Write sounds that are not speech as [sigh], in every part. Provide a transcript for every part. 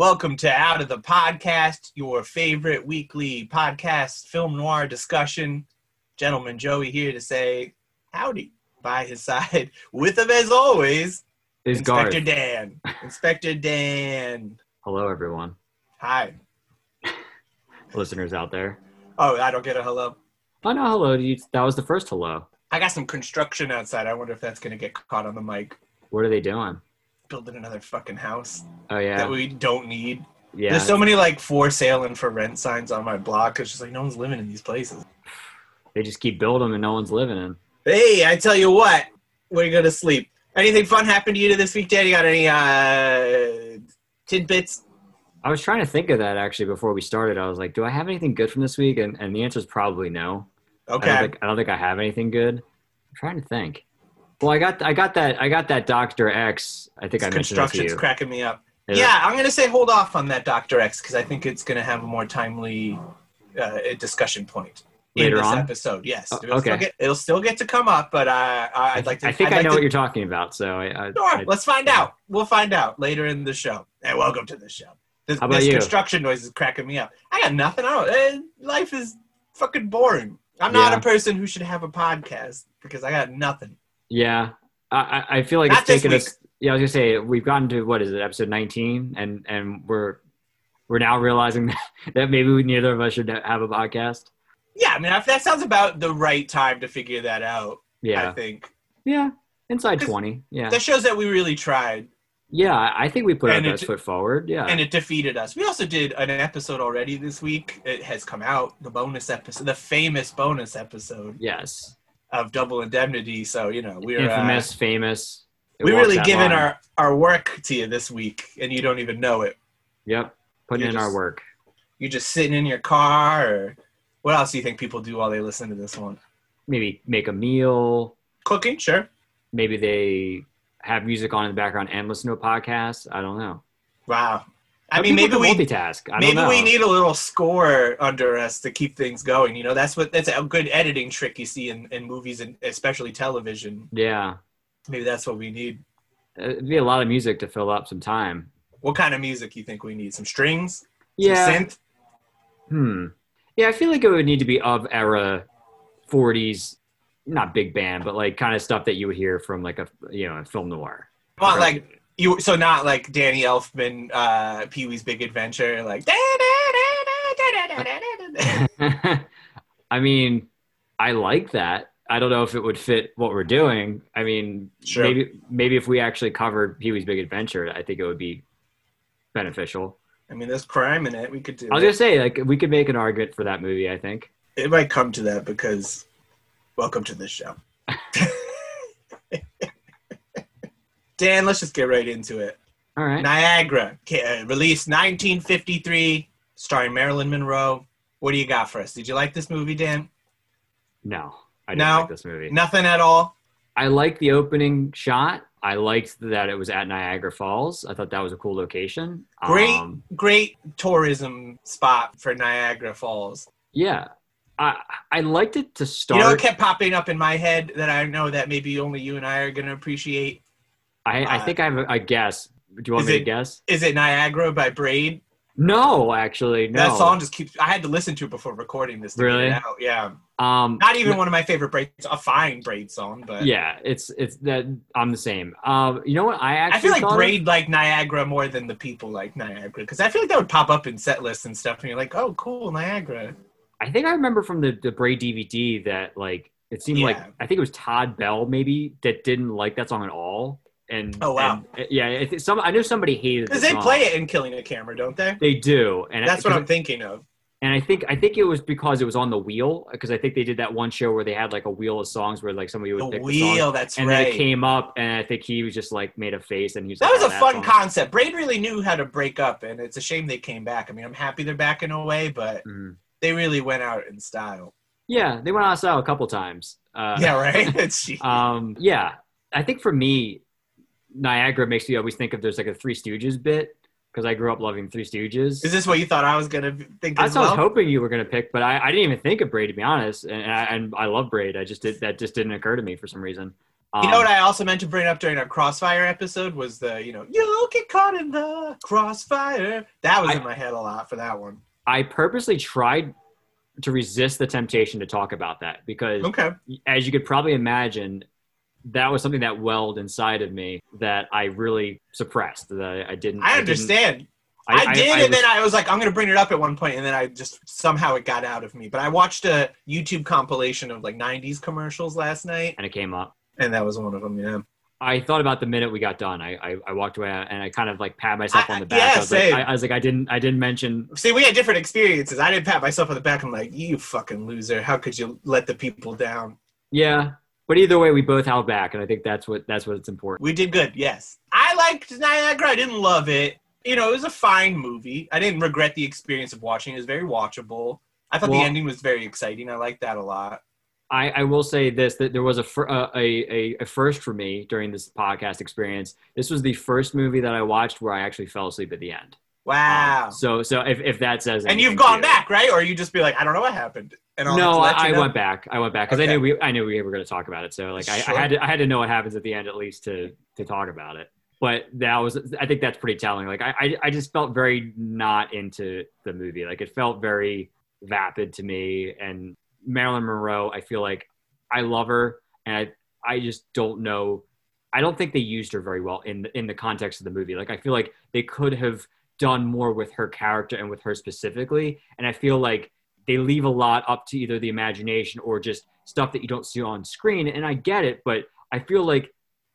Welcome to Out of the Podcast, your favorite weekly podcast film noir discussion. Gentleman Joey here to say howdy by his side. [laughs] With him as always, Is Inspector Garth. Dan. Inspector Dan. Hello, everyone, Hi. [laughs] listeners out there. Oh, I don't get a hello. Oh no, hello. You, that was the first hello. I got some construction outside. I wonder if that's going to get caught on the mic. What are they doing? Building another fucking house Oh yeah, that we don't need. yeah. There's so many like for sale and for rent signs on my block. It's just like no one's living in these places. they just keep building them and no one's living in. Hey, I tell you what, we're gonna sleep. Anything fun happened to you this week, Dad? You got any uh tidbits? I was trying to think of that actually before we started. I was like, do I have anything good from this week? And and the answer is probably no. I don't, Okay. think, I don't think I have anything good. I'm trying to think. Well, I got I got that I got that Doctor X. I think I mentioned that to Construction's you. cracking me up. Is Yeah, I'm gonna say hold off on that Doctor X because I think it's gonna have a more timely uh, discussion point in Later this on? episode. Yes, it'll, still okay. get, it'll still get to come up, but uh, I- I'd like to. I think I'd I like know to- what you're talking about. So I, I, Sure, I- let's find yeah. out. We'll find out later in the show. And welcome to the show. This, How about this you? construction noise is cracking me up. I got nothing. I don't. Eh, life is fucking boring. I'm not Yeah. a person who should have a podcast because I got nothing. Yeah, I, I feel like Not it's taken us. Yeah, I was gonna say we've gotten to what is it, episode nineteen, and and we're we're now realizing [laughs] that, that maybe we, neither of us should have a podcast. Yeah, I mean if that sounds about the right time to figure that out. Yeah, I think yeah, inside twenty. Yeah, that shows that we really tried, yeah. I think we put our And it- best foot forward. Yeah, and it defeated us. We also did an episode already this week. It has come out, the bonus episode, the famous bonus episode yes, of Double Indemnity. So you know we're uh, infamous, famous. It we really given line. our our work to you this week, and you don't even know it. Yep, putting You're in our work. You're just sitting in your car, or what else do you think people do while they listen to this one? Maybe make a meal. Cooking, sure. Maybe they have music on in the background and listen to a podcast. I don't know. Wow. I mean, maybe we multitask. Maybe know. we need a little score under us to keep things going. You know, that's what that's a good editing trick you see in, in movies and especially television. Yeah, Maybe that's what we need. it'd be a lot of music to fill up some time. What kind of music you think we need? Some strings? Yeah. Some synth? Hmm. Yeah, I feel like it would need to be of era 40s, not big band, but like kind of stuff that you would hear from like a you know a film noir. Well, like you so not like Danny Elfman, uh, Pee Wee's Big Adventure, like I mean, I like that. I don't know if it would fit what we're doing. I mean, Sure. maybe maybe if we actually covered Pee Wee's Big Adventure, I think it would be beneficial. I mean, there's crime in it. We could do. I was it. gonna say like we could make an argument for that movie. I think. it might come to that because welcome to this show. [laughs] Dan, let's just get right into it. All right. Niagara, uh, released 1953, starring Marilyn Monroe. What do you got for us? Did you like this movie, Dan? No, I didn't No? like this movie. Nothing at all. I liked the opening shot. I liked that it was at Niagara Falls. I thought that was a cool location. Great, Um, great tourism spot for Niagara Falls. yeah. I I liked it to start. You know, it kept popping up in my head that I know that maybe only you and I are going to appreciate. I, I uh, think I have a, guess. Do you want me it- to guess? Is it Niagara by Braid? No, actually, no. That song just keeps. I had to listen to it before recording this. Really? Out. Yeah. um, Not even one of my favorite Braid. A fine Braid song, but Yeah, it's it's that I'm the same. Um, you know what? I actually I feel like Braid like Niagara more than the people like Niagara because I feel like that would pop up in set lists and stuff, and you're like, oh, cool, Niagara. I think I remember from the the Braid DVD that like it seemed like I think it was Todd Bell maybe that didn't like that song at all. And Oh, wow. and, yeah, I some I know somebody hated the Because they song. play it in Killing a Camera, don't they? They do, and That's I, what I'm thinking of. And I think I think it was because it was on the wheel because I think they did that one show where they had like a wheel of songs where like somebody would The pick the song, wheel, that's and then right. it came up and I think he was just like made a face and he was that like, was "Oh, a fun song." concept. Braid really knew how to break up, and it's a shame they came back. I mean, I'm happy they're back in a way, but Mhm. they really went out in style. Yeah, they went on sale a couple times. Uh, yeah, right. [laughs] [laughs] Um, yeah, I think for me, Niagara makes me always think of there's like a Three Stooges bit because I grew up loving Three Stooges. Is this what you thought I was gonna think That's as what I was hoping you were going to pick, but I, I didn't even think of Braid to be honest, and I, and I love Braid. I just did that just didn't occur to me for some reason. Um, You know what I also meant to bring up during our Crossfire episode was the, you know, you'll get caught in the crossfire. That was I- in my head a lot for that one. I purposely tried to resist the temptation to talk about that because, Okay. as you could probably imagine, that was something that welled inside of me that I really suppressed. That I, I didn't. I didn't- understand. I, did, and then I was like, I'm going to bring it up at one point, and then I just somehow it got out of me. But I watched a YouTube compilation of like 90s commercials last night, and it came up. and that was one of them, yeah. I thought about the minute we got done. I, I, I walked away and I kind of like pat myself I- on the back. yeah, I, was like. I, I was like, I didn't, I didn't mention. See, we had different experiences. I didn't pat myself on the back. I'm like, you fucking loser. How could you let the people down? Yeah, but either way, we both held back, and I think that's what that's what's important. We did good, yes. I liked Niagara. I didn't love it. You know, it was a fine movie. I didn't regret the experience of watching it. It was very watchable. I thought Well- the ending was very exciting. I liked that a lot. I, I will say this: that there was a, fir- uh, a a a first for me during this podcast experience. This was the first movie that I watched where I actually fell asleep at the end. Wow. Um, so so if, if that says and you've gone back, right? Or you just be like, I don't know what happened. And I'll no, I, you I went back. I went back because Okay. I knew we I knew we were going to talk about it. So like I, I had to I had to know what happens at the end at least to to talk about it. But that was I think that's pretty telling. Like I I, I just felt very not into the movie. Like it felt very vapid to me. And Marilyn Monroe, I feel like I love her, and I I just don't know. I don't think they used her very well in the, in the context of the movie. Like I feel like they could have done more with her character and with her specifically. And I feel like they leave a lot up to either the imagination or just stuff that you don't see on screen. And I get it, but I feel like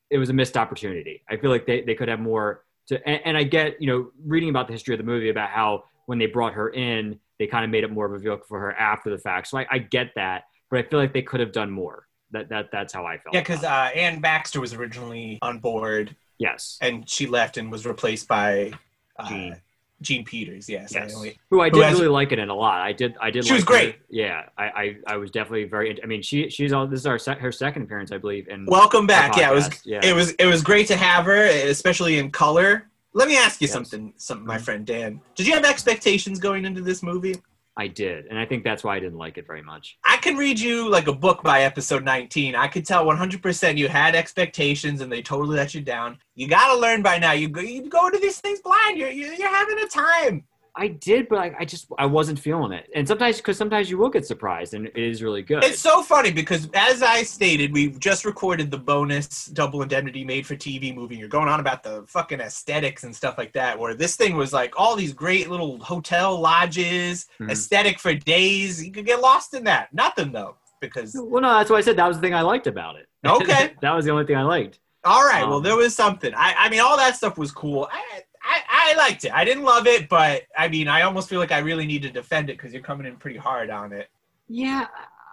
it was a missed opportunity. I feel like they, they could have more to, and, and I get, you know, reading about the history of the movie about how when they brought her in, they kind of made it more of a vehicle for her after the fact. So I, I get that, but I feel like they could have done more. That, that that's how I felt. Yeah, because uh, Anne Baxter was originally on board, yes, and she left and was replaced by uh, Jean. Jean Peters. Yes, yes. only- Who I who did has- really like it in a lot. I did. I did. She was like her. great. Yeah, I, I, I was definitely very. I mean, she, she's on. This is our sec, her second appearance, I believe. And Welcome back. Yeah, it was yeah. it was it was great to have her, especially in color. Let me ask you Yes. something, something, my Mhm. friend Dan. Did you have expectations going into this movie? I did, and I think that's why I didn't like it very much. I can read you like a book by episode 19. I could tell 100% you had expectations and they totally let you down. You got to learn by now. You go, you go into these things blind. You're, you're having a time. I did, but I, I just I wasn't feeling it. And sometimes because sometimes you will get surprised, and it is really good. It's so funny because, as I stated, we just recorded the bonus Double Indemnity made for TV movie. You're going on about the fucking aesthetics and stuff like that, where this thing was like all these great little hotel lodges, Mhm. aesthetic for days. You could get lost in that. Nothing, though, because. well, no, that's why I said that was the thing I liked about it. [laughs] Okay. that was the only thing I liked. All right. well, Um, there was something. I, I mean, all that stuff was cool. I, I, I liked it. I didn't love it, but I mean, I almost feel like I really need to defend it because you're coming in pretty hard on it. Yeah,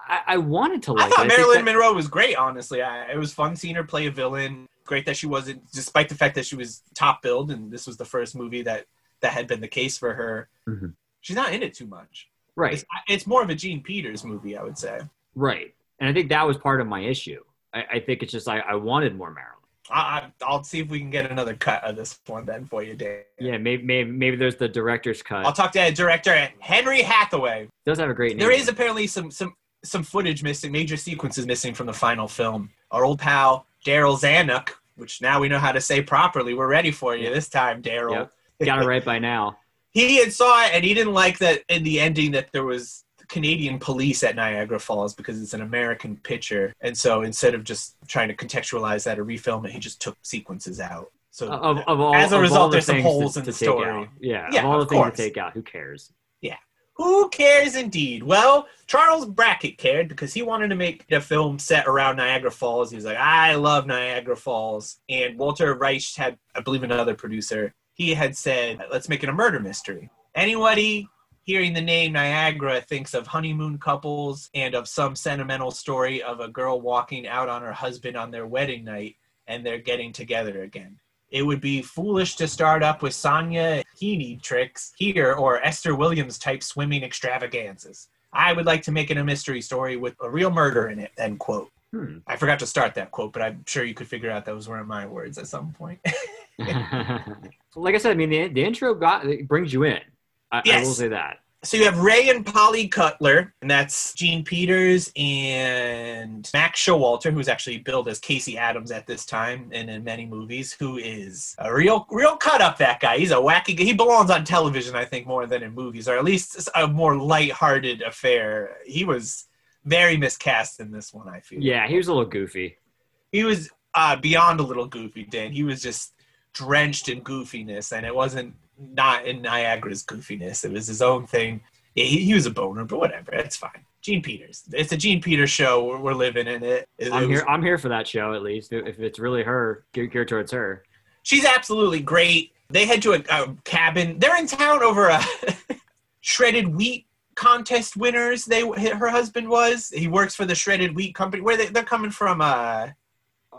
I, I wanted to I like. thought it. think Marilyn that- Monroe was great. Honestly, I, it was fun seeing her play a villain. Great that she wasn't, despite the fact that she was top billed, and this was the first movie that that had been the case for her. Mhm. She's not in it too much. right, It's, it's more of a Jean Peters movie, I would say. right, and I think that was part of my issue. I, I think it's just I, I wanted more Marilyn. I, I, I'll see if we can get another cut of this one then for you, Dave. Yeah, maybe maybe, maybe there's the director's cut. I'll talk to director Henry Hathaway. does have a great name. There is apparently some some some footage missing, major sequences missing from the final film. Our old pal Darryl Zanuck, which now we know how to say properly. We're ready for you this time, Darryl. Yep. got it right by now. [laughs] He had saw it and he didn't like that in the ending that there was Canadian police at Niagara Falls because it's an American picture, and so instead of just trying to contextualize that or refilm it, he just took sequences out. So Of, of all, As a result, the there's some holes to, in the story. out. Yeah, Yeah, of all the of things course. to take out, who cares? Yeah. Who cares indeed? Well, Charles Brackett cared because he wanted to make a film set around Niagara Falls. He was like, I love Niagara Falls. And Walter Reisch had, I believe, another producer. He had said, let's make it a murder mystery. Anybody hearing the name Niagara thinks of honeymoon couples and of some sentimental story of a girl walking out on her husband on their wedding night and they're getting together again. It would be foolish to start up with Sonja Henie tricks here or Esther Williams type swimming extravaganzas. I would like to make it a mystery story with a real murder in it. End quote. Hmm. I forgot to start that quote, but I'm sure you could figure out those weren't my words at some point. [laughs] [laughs] like I said, I mean, the, the intro got it brings you in. I, I will say that. So you have Ray and Polly Cutler, and that's Jean Peters and Max Showalter, who's actually billed as Casey Adams at this time and in many movies, who is a real, real cut up. That guy, he's a wacky. Guy. He belongs on television, I think, more than in movies, or at least a more light-hearted affair. He was very miscast in this one. I feel. Yeah, he was a little goofy. He was uh, beyond a little goofy, Dan. He was just drenched in goofiness, and it wasn't not in Niagara's goofiness. It was his own thing. Yeah, he, he was a boner, but whatever. It's fine. Jean Peters. It's a Jean Peters show. We're, we're living in it. it I'm it was- here. I'm here for that show at least. If it's really her, geared, towards her. She's absolutely great. They head to a, a cabin. They're in town over a [laughs] shredded wheat contest winners. They her husband was. He works for the shredded wheat company. Where they, they're coming from? Uh,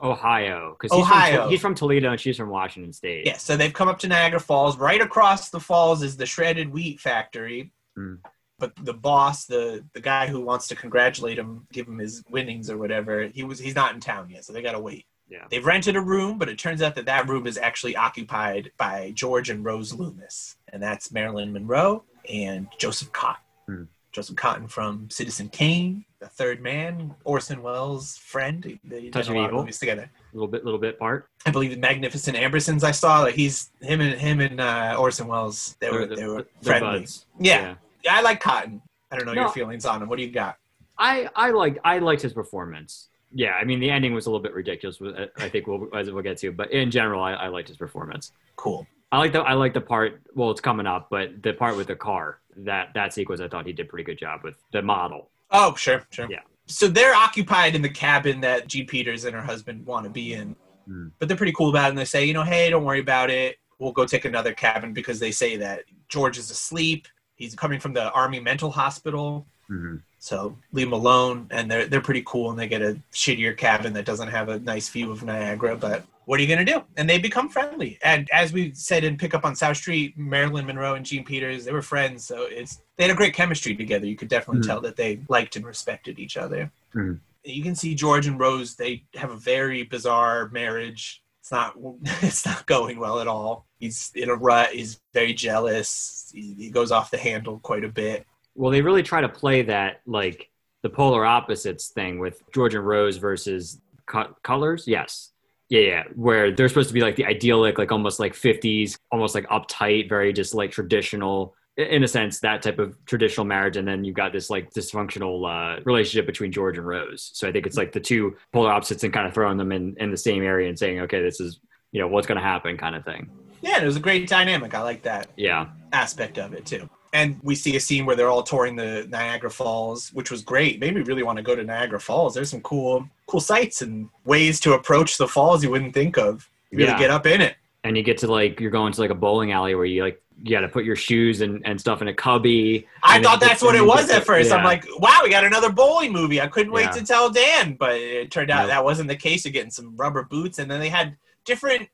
Ohio, because he's Ohio. From, he's from Toledo and she's from Washington State. Yeah, so they've come up to Niagara Falls. Right across the falls is the shredded wheat factory. Hmm. But the boss, the the guy who wants to congratulate him, give him his winnings or whatever, he was he's not in town yet, so they gotta wait. Yeah. They've rented a room, but it turns out that that room is actually occupied by George and Rose Loomis, and that's Marilyn Monroe and Joseph Cotten. Hmm. Joseph Cotten from Citizen Kane, The Third Man, Orson Welles' friend. They did Touch a of lot Evil. movies together. A little bit, little bit part. I believe the Magnificent Ambersons I saw like he's him and him and uh, Orson Welles they were They're- they were they're friendly. buds. Yeah. I like Cotten. I don't know your feelings on him. What do you got? I I like I liked his performance. Yeah, I mean the ending was a little bit ridiculous. I think we'll as we'll get to, but in general, I, I liked his performance. Cool. I like the I like the part. Well, it's coming up, but the part with the car that that sequence, I thought he did a pretty good job with the model. Oh, sure, sure. Yeah. So they're occupied in the cabin that G. Peters and her husband want to be in, Hmm. but they're pretty cool about it. And they say, you know, hey, don't worry about it. We'll go take another cabin because they say that George is asleep. He's coming from the Army Mental Hospital. Mm-hmm. So leave them alone, and they're they're pretty cool, and they get a shittier cabin that doesn't have a nice view of Niagara. But what are you gonna do? And they become friendly. And as we said in Pick Up on South Street, Marilyn Monroe and Jean Peters, they were friends. So it's they had a great chemistry together. You could definitely Mhm. tell that they liked and respected each other. Mhm. You can see George and Rose. They have a very bizarre marriage. It's not [laughs] it's not going well at all. He's in a rut. He's very jealous. He, he goes off the handle quite a bit. Well, they really try to play that like the polar opposites thing with George and Rose versus co- colors. Yes. Yeah, yeah, where they're supposed to be like the idyllic, like almost like 50s, almost like uptight, very just like traditional, in a sense, that type of traditional marriage. And then you've got this like dysfunctional uh, relationship between George and Rose. So I think it's like the two polar opposites and kind of throwing them in, in the same area and saying, okay, this is, you know, what's going to happen kind of thing. Yeah, it was a great dynamic. I like that. Yeah. aspect of it too. And we see a scene where they're all touring the Niagara Falls, which was great. Made me really want to go to Niagara Falls. There's some cool, cool sights and ways to approach the falls you wouldn't think of. You really Yeah. get up in it. and you get to like you're going to like a bowling alley where you like you got to put your shoes and, and stuff in a cubby. I thought that's what it was at first. I'm like, wow, we got another bowling movie. I couldn't wait Yeah. to tell Dan, but it turned out Nope. that wasn't the case. You're getting some rubber boots, and then they had different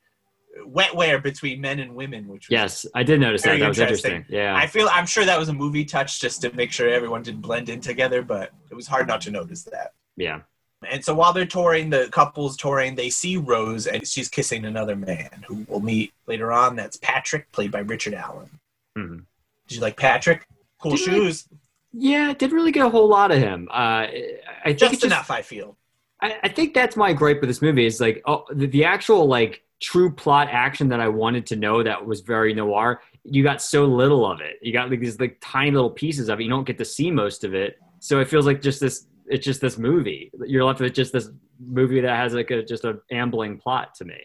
wetwear between men and women, which was yes, I did notice that. That was interesting. Yeah, I feel I'm sure that was a movie touch just to make sure everyone didn't blend in together, but it was hard not to notice that. yeah, And so while they're touring, the couple's touring, they see Rose and she's kissing another man who we'll meet later on. That's Patrick, played by Richard Allan. Mm-hmm. Did you like Patrick? Cool Didn't shoes. yeah. Didn't really get a whole lot of him. Uh, I think just, enough, I feel. I, I think that's my gripe with this movie is like oh, the, the actual like true plot action that I wanted to know that was very noir. You got so little of it. You got like these like tiny little pieces of it. You don't get to see most of it. So it feels like just this. It's just this movie. You're left with just this movie that has like a just a ambling plot to me.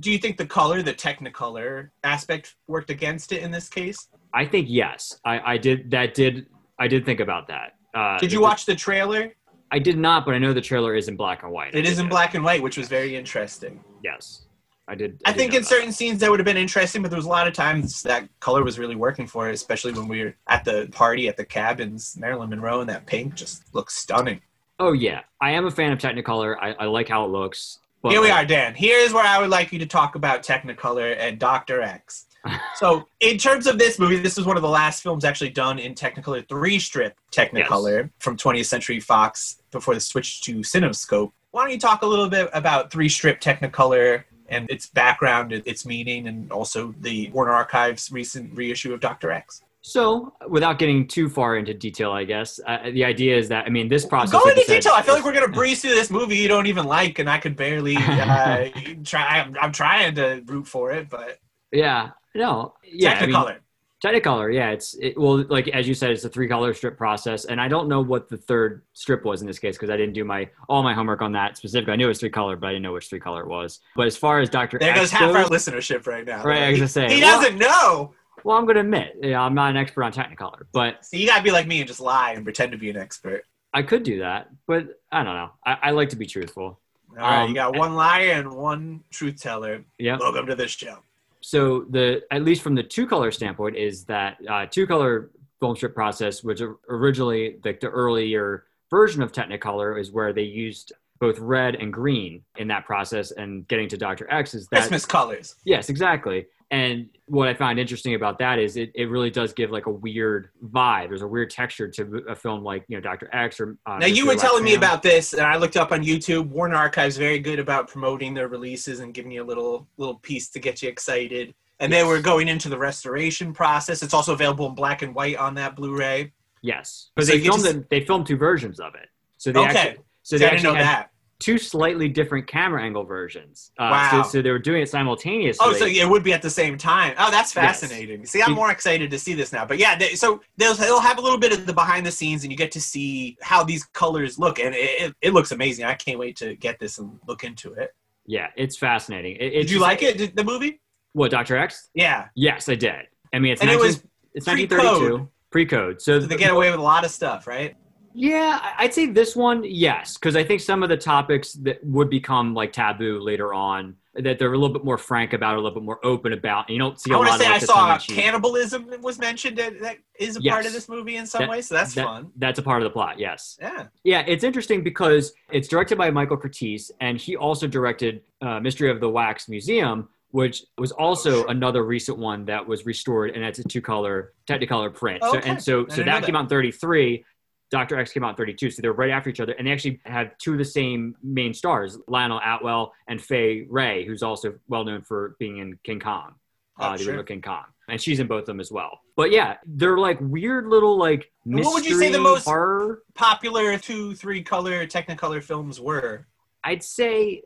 Do you think the color, the Technicolor aspect, worked against it in this case? I think yes. I, I did that. Did I did think about that? Uh, Did you watch the trailer? I did not, but I know the trailer is in black and white. It is in black and white, which was very interesting. Yes, I did. I did think in that. certain scenes that would have been interesting, but there was a lot of times that color was really working for it, especially when we were at the party at the cabins. Marilyn Monroe in that pink just looks stunning. Oh yeah, I am a fan of Technicolor. I, I like how it looks. But Here we are, Dan. Here's where I would like you to talk about Technicolor and Dr. X. [laughs] so, in terms of this movie, this is one of the last films actually done in Technicolor, three strip Technicolor from 20th Century Fox before the switch to Cinescope. Why don't you talk a little bit about three strip Technicolor and its background, its meaning, and also the Warner Archives recent reissue of Dr. X? So, without getting too far into detail, I guess uh, the idea is that I mean this process. Go like into said, detail. I feel like we're gonna breeze through this movie you don't even like, and I could barely uh, [laughs] try. I'm, I'm trying to root for it, but Yeah, no, yeah, I mean, Technicolor. Yeah, it's it, well, like as you said, it's a three color strip process, and I don't know what the third strip was in this case because I didn't do my all my homework on that specifically. I knew it was three color, but I didn't know which three color it was. But as far as Doctor there X goes half our listenership right now. Right, I was he, gonna say, he well- doesn't know. well, I'm gonna admit, yeah, I'm not an expert on Technicolor, but So you gotta be like me and just lie and pretend to be an expert. I could do that. But I don't know. I, I like to be truthful. All right, Um, you got one liar and one truth teller. Yeah. Welcome to this show. So the at least from the two color standpoint is that uh, two color film strip process, which originally like the earlier version of Technicolor, is where they used both red and green in that process. And getting to Doctor X is that Christmas colors. yes, exactly. And what I found interesting about that is it, it really does give like a weird vibe. There's a weird texture to a film like you know Doctor X or uh, Now you Mr. were telling me about this, and I looked up on YouTube. Warner Archive's very good about promoting their releases and giving you a little little piece to get you excited. And they Yes. were going into the restoration process. It's also available in black and white on that Blu-ray. yes, because So they filmed it, they filmed two versions of it. So they Okay. actually so they know actually had that. Two slightly different camera angle versions. Uh, Wow. So, so they were doing it simultaneously. Oh, so it would be at the same time. Oh, that's Yes. fascinating. See, I'm more excited to see this now. But yeah, they, so they'll, they'll have a little bit of the behind the scenes, and you get to see how these colors look, and it, it, it looks amazing. I can't wait to get this and look into it. Yeah, it's fascinating. It, Did you like it? The movie? What Doctor X? Yeah. Yes, I did. I mean, it's And it was it's pre-code. 1932 pre-code. So So they get away with a lot of stuff, right? Yeah, I'd say this one, yes, because I think some of the topics that would become like taboo later on, that they're a little bit more frank about, a little bit more open about. And you don't see a I want lot to say I saw cannibalism was mentioned. That, that is a part of this movie in some That- way, so that's that- fun. That's a part of the plot. Yes. Yeah. Yeah, it's interesting because it's directed by Michael Curtiz, and he also directed uh, Mystery of the Wax Museum, which was also Oh, another recent one that was restored, and it's a two-color Technicolor print. Oh, So, okay. and so, so didn't that came out in 33. Dr. X came out in 32, so they're right after each other, and they actually have two of the same main stars, Lionel Atwill and Fay Wray, who's also well known for being in King Kong, uh, Oh, the sure. original King Kong, and she's in both of them as well. But yeah, they're like weird little like mystery What would you say the most- horror Popular two, three color Technicolor films were. I'd say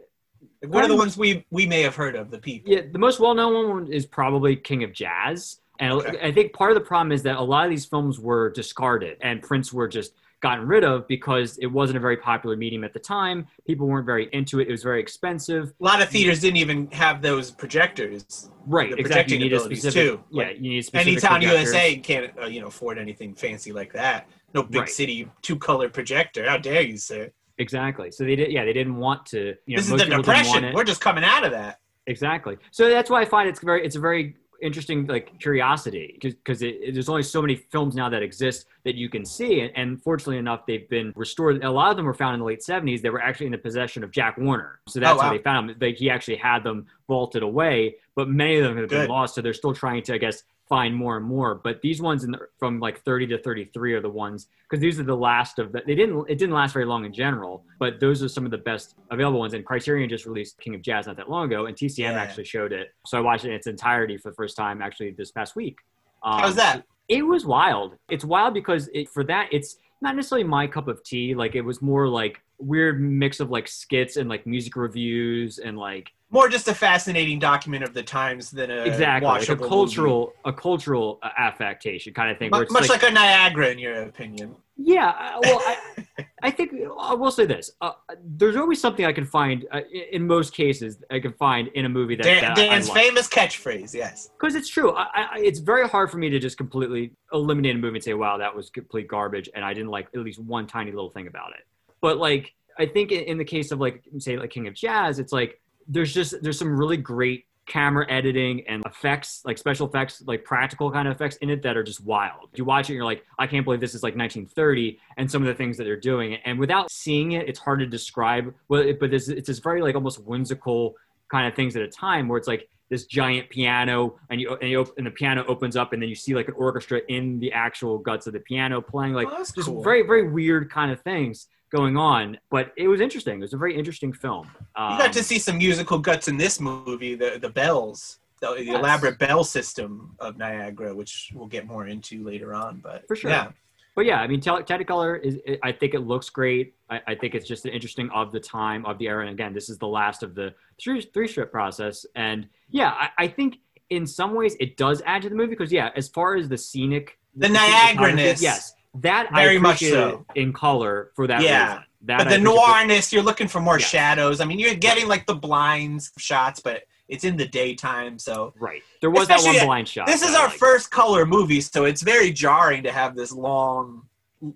Like, what are the ones we we may have heard of? The people. yeah, the most well-known one is probably King of Jazz, and Okay. I think part of the problem is that a lot of these films were discarded and prints were just gotten rid of because it wasn't a very popular medium at the time. People weren't very into it. It was very expensive. A lot of theaters didn't even have those projectors. Right, The exactly. You need a specific, too. yeah, Like, you need specific Anytown projectors. USA can't uh, you know afford anything fancy like that. No big Right. city two color projector. How dare you, sir? Exactly. So they did. Yeah, they didn't want to. You know, this is the people didn't want depression. We're just coming out of that. Exactly. So that's why I find it's very it's a very interesting like curiosity because there's only so many films now that exist that you can see and, and fortunately enough they've been restored. A lot of them were found in the late 70s they were actually in the possession of jack warner. So that's Oh, wow. how they found them like he actually had them vaulted away but many of them have been lost so they're still trying to i guess find more and more but these ones in the, from like 30 to 33 are the ones because these are the last of the they didn't it didn't last very long in general but those are some of the best available ones and criterion just released king of jazz not that long ago and tcm Yeah. actually showed it so i watched it in its entirety for the first time actually this past week um, How's that? it was wild it's wild because it, for that it's not necessarily my cup of tea like it was more like weird mix of like skits and like music reviews and like More just a fascinating document of the times than a exactly like a cultural a cultural affectation kind of thing movie. it's much like, a Niagara, in your opinion. Yeah, uh, well, I, [laughs] I think I will say this: uh, there's always something I can find uh, in- most cases. I can find in a movie that, Dan, that Dan's like. famous catchphrase. Yes. because it's true. I, I, it's very hard for me to just completely eliminate a movie and say, "Wow, that was complete garbage," and I didn't like at least one tiny little thing about it. But like, I think in, the case of like, say, like King of Jazz, it's like there's just there's some really great camera editing and effects, like special effects, like practical kind of effects in it that are just wild. You watch it, and you're like, I can't believe this is like 1930, and some of the things that they're doing. And without seeing it, it's hard to describe. Well, it, but it's, it's this very like almost whimsical kind of things at a time where it's like this giant piano and you and, you op- and the piano opens up and then you see like an orchestra in the actual guts of the piano playing like Oh, just cool. very very weird kind of things going on but it was interesting it was a very interesting film um, You got to see some musical guts in this movie. The the bells. the, the Yes. elaborate bell system of Niagara, which we'll get more into later on. But For sure. yeah, But yeah, I mean, Technicolor is. I think it looks great. I, I think it's just an interesting of the time of the era. And again, this is the last of the three, three strip process. And yeah, I, I think in some ways it does add to the movie because yeah, as far as the scenic, The scenic Niagara-ness. yes, that Very I much so. in color for that Yeah. reason. That but I the noirness, you're looking for more Yes. shadows. I mean, you're getting like the blinds shots, but it's in the daytime, so right? There was that one blind shot. this is our liked. first color movie, so it's very jarring to have this long,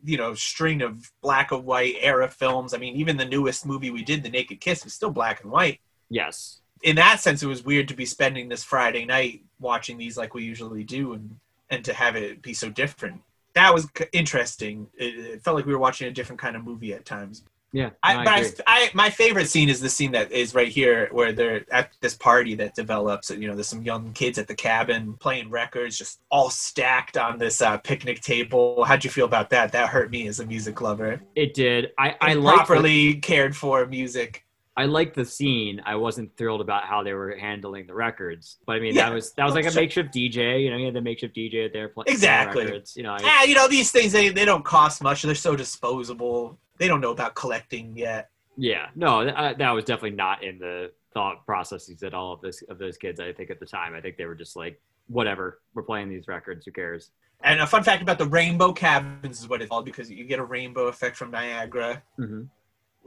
you know, string of black and white era films. I mean, even the newest movie we did, The Naked Kiss, was still black and white. Yes, In that sense, it was weird to be spending this Friday night watching these like we usually do, and and to have it be so different. That was interesting. It, it felt like we were watching a different kind of movie at times. yeah. I, no, but I. I, my favorite scene is the scene that is right here where they're at this party that develops. You know, there's some young kids at the cabin playing records, just all stacked on this uh, picnic table. How'd you feel about that? That hurt me as a music lover. it did. I I properly cared for music. I liked the scene. I wasn't thrilled about how they were handling the records, but I mean Yeah. that was that was like a makeshift DJ. You know, you had the makeshift DJ there playing Exactly. records. You know, I, Ah, you know, these things they, they don't cost much. They're so disposable. They don't know about collecting yet. yeah, no, th- uh, that was definitely not in the thought processes at all of this of those kids. I think at the time, I think they were just like, whatever, we're playing these records. Who cares? And a fun fact about the rainbow cabins is what it's called because you get a rainbow effect from Niagara. hmm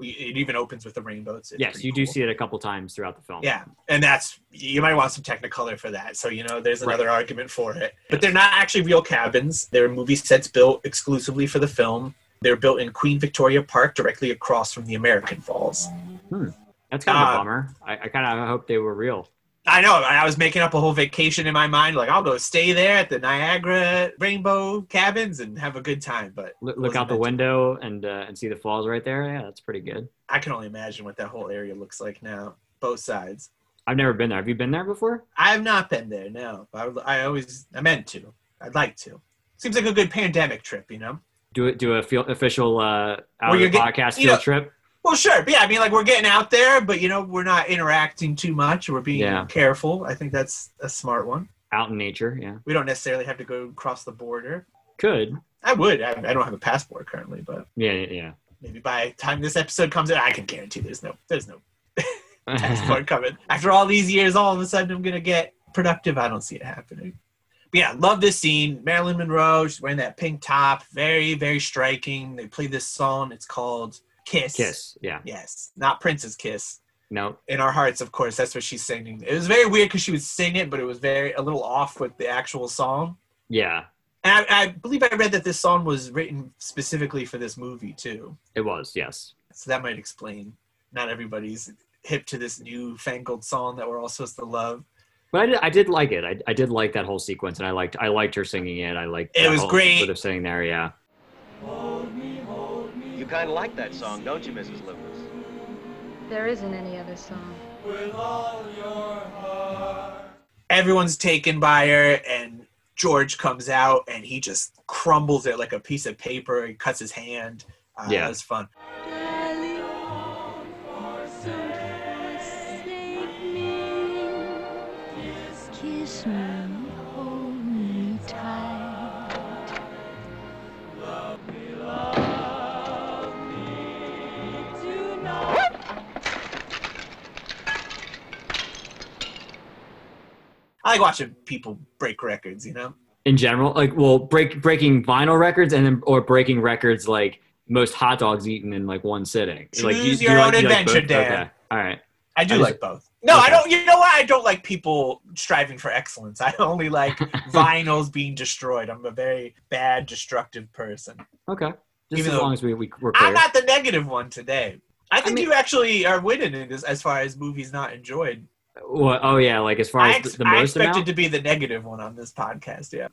It even opens with the rainbow. It's, it's Yes, you do cool. see it a couple times throughout the film. Yeah, and that's you might want some Technicolor for that. So you know, there's Right. another argument for it. But they're not actually real cabins. They're movie sets built exclusively for the film. They're built in Queen Victoria Park, directly across from the American Falls. that's kind of a Uh, bummer. I, I kind of hope they were real. I know. I was making up a whole vacation in my mind. Like I'll go stay there at the Niagara Rainbow Cabins and have a good time. But Look, look out the window and uh, and see the falls right there. Yeah, that's pretty good. I can only imagine what that whole area looks like now. Both sides. I've never been there. Have you been there before? I have not been there. No, I, I always I meant to. I'd like to. Seems like a good pandemic trip, you know. Do it. Do a field, official uh, out of the podcast field know- trip. Well, sure. But yeah, I mean, like we're getting out there, but you know, we're not interacting too much. We're being Yeah. careful. I think that's a smart one. out in nature. Yeah, We don't necessarily have to go across the border. could. I would. I, I don't have a passport currently, but Yeah, yeah. maybe by the time this episode comes out, I can guarantee there's no there's no yeah. [laughs] passport coming. After all these years, all of a sudden I'm gonna get productive. I don't see it happening. But yeah, love this scene. Marilyn Monroe, she's wearing that pink top, very very striking. They play this song. It's called Kiss. Kiss. Yeah. Yes, not Prince's Kiss. No. in our hearts, of course, that's what she's singing. It was very weird because she would sing it, but it was very a little off with the actual song. Yeah. And I, I believe I read that this song was written specifically for this movie too, It was. Yes. so that might explain. Not everybody's hip to this new fangled song that we're all supposed to love. But I did, I did like it. I, I did like that whole sequence, and I liked I liked her singing it. I liked It was whole great. Sort of sitting there. Yeah. You kind of like that song, don't you, Mrs. Lucas? There isn't any other song. Everyone's taken by her, and George comes out and he just crumbles it like a piece of paper. He cuts his hand. Uh, Yeah. That was fun. Darling, forsake. Kiss me, I like watching people break records, you know? In general, like well, break breaking vinyl records, and then or breaking records like most hot dogs eaten in like one sitting. like, Choose your own adventure, both? Dan. Okay. All right. I do I just- like both. No, I don't. You know what? I don't like people striving for excellence. I only like [laughs] vinyls being destroyed. I'm a very bad, destructive person. Okay. Just Even as long as we, we we're clear. I'm not the negative one today. I think mean- you actually are winning in this as far as movies not enjoyed. Well, oh yeah, like as far as ex- the, the I most expected amount. to be the negative one on this podcast. Yeah.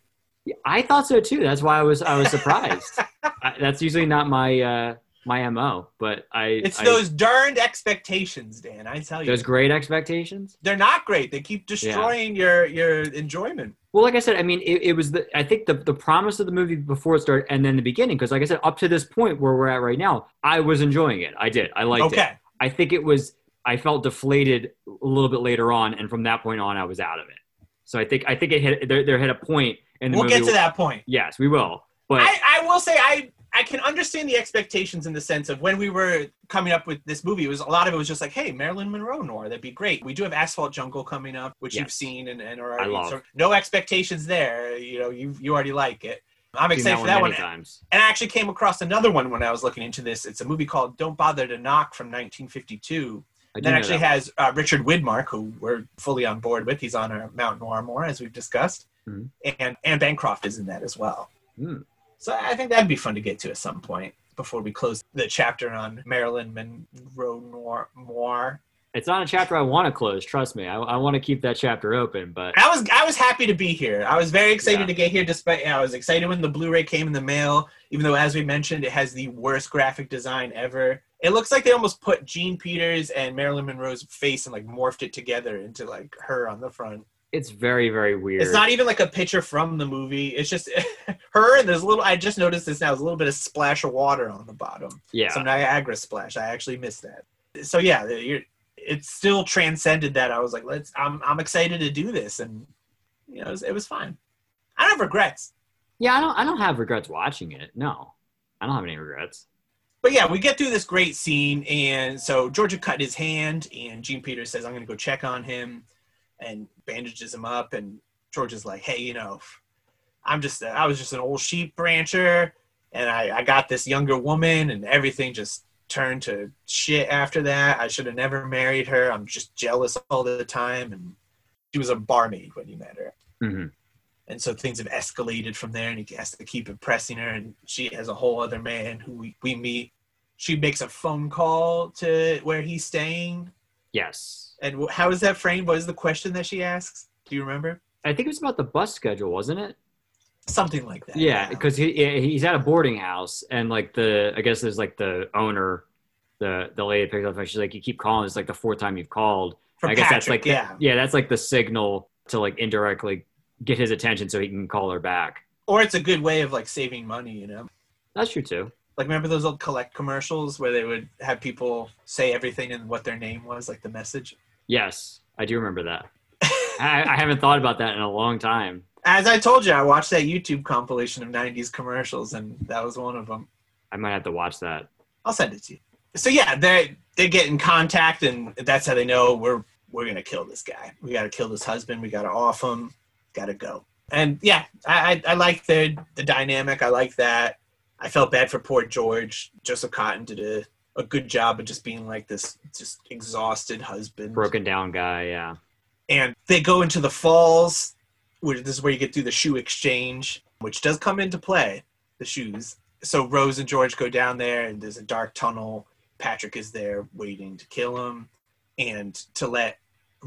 I thought so too. That's why I was I was surprised. [laughs] I, that's usually not my uh my mo, but I It's I- those darned expectations, Dan. I tell you, those great expectations. they're not great. They keep destroying your your enjoyment. Well, like I said, I mean, it, it was the I think the the promise of the movie before it started, and then the beginning, because like I said, up to this point where we're at right now, I was enjoying it. I did. I liked it. I think it was. I felt deflated a little bit later on, and from that point on, I was out of it. So I think I think it hit they're, they're hit a and We'll movie. get to that point. Yes, we will. But I, I will say I I can understand the expectations in the sense of when we were coming up with this movie, it was a lot of it was just like, hey, Marilyn Monroe noir, that'd be great. We do have Asphalt Jungle coming up, which Yes. you've seen and, and are already, love. so no expectations there. You know, you you already like it. I'm excited for that one. times. And I actually came across another one when I was looking into this. It's a movie called Don't Bother to Knock from 1952. That actually one. has uh, Richard Widmark, who we're fully on board with. He's on our Mount Noir more, as we've discussed. Mhm. And Anne Bancroft is in that as well. Hmm. So I think that'd be fun to get to at some point before we close the chapter on Marilyn Monroe Noir. It's not a chapter I want to close. Trust me, I, I want to keep that chapter open. But I was I was happy to be here. I was very excited Yeah. to get here. Despite I was excited when the Blu-ray came in the mail. Even though, as we mentioned, it has the worst graphic design ever. It looks like they almost put Jean Peters and Marilyn Monroe's face and like morphed it together into like her on the front. it's very very weird. It's not even like a picture from the movie. It's just [laughs] her and there's a little. I just noticed this now. There's a little bit of splash of water on the bottom. yeah. Some Niagara splash. I actually missed that. So yeah, you're, it still transcended that. I was like, let's. I'm I'm excited to do this, and you know, it was, it was fine. I don't have regrets. Yeah, I don't I don't have regrets watching it. No. I don't have any regrets. But yeah, we get through this great scene, and so Georgia cut his hand, and Jean Peters says, "I'm going to go check on him," and bandages him up, and Georgia's like, "Hey, you know, I'm just I was just an old sheep rancher, and I I got this younger woman, and everything just turned to shit after that. I should have never married her. I'm just jealous all the time, and she was a barmaid when you met her." hmm and so things have escalated from there and he has to keep impressing her and she has a whole other man who we, we meet she makes a phone call to where he's staying Yes. and how is that framed what is the question that she asks do you remember I think it was about the bus schedule, wasn't it? something like that Yeah, because he he's at a boarding house and like the I guess there's like the owner, the the lady picks up and she's like, you keep calling. It's like the fourth time you've called. I guess Patrick, that's like the- yeah yeah, that's like the signal to like indirectly get his attention so he can call her back. or it's a good way of like saving money you know That's true too. like remember those old collect commercials where they would have people say everything and what their name was like the message Yes, I do remember that. [laughs] I, I haven't thought about that in a long time. as i told you i watched that youtube compilation of 90s commercials and that was one of them I might have to watch that. I'll send it to you. So yeah, they they get in contact, and that's how they know we're we're gonna kill this guy. We got to kill this husband. We got to off him. Got to go. And yeah, I I, I like the the dynamic. I like that. I felt bad for poor George. Joseph Cotten did a, a good job of just being like this just exhausted husband. Broken down guy. Yeah. And they go into the falls. Where this is where you get through the shoe exchange, which does come into play. The shoes. So Rose and George go down there, and there's a dark tunnel. Patrick is there waiting to kill him, and to let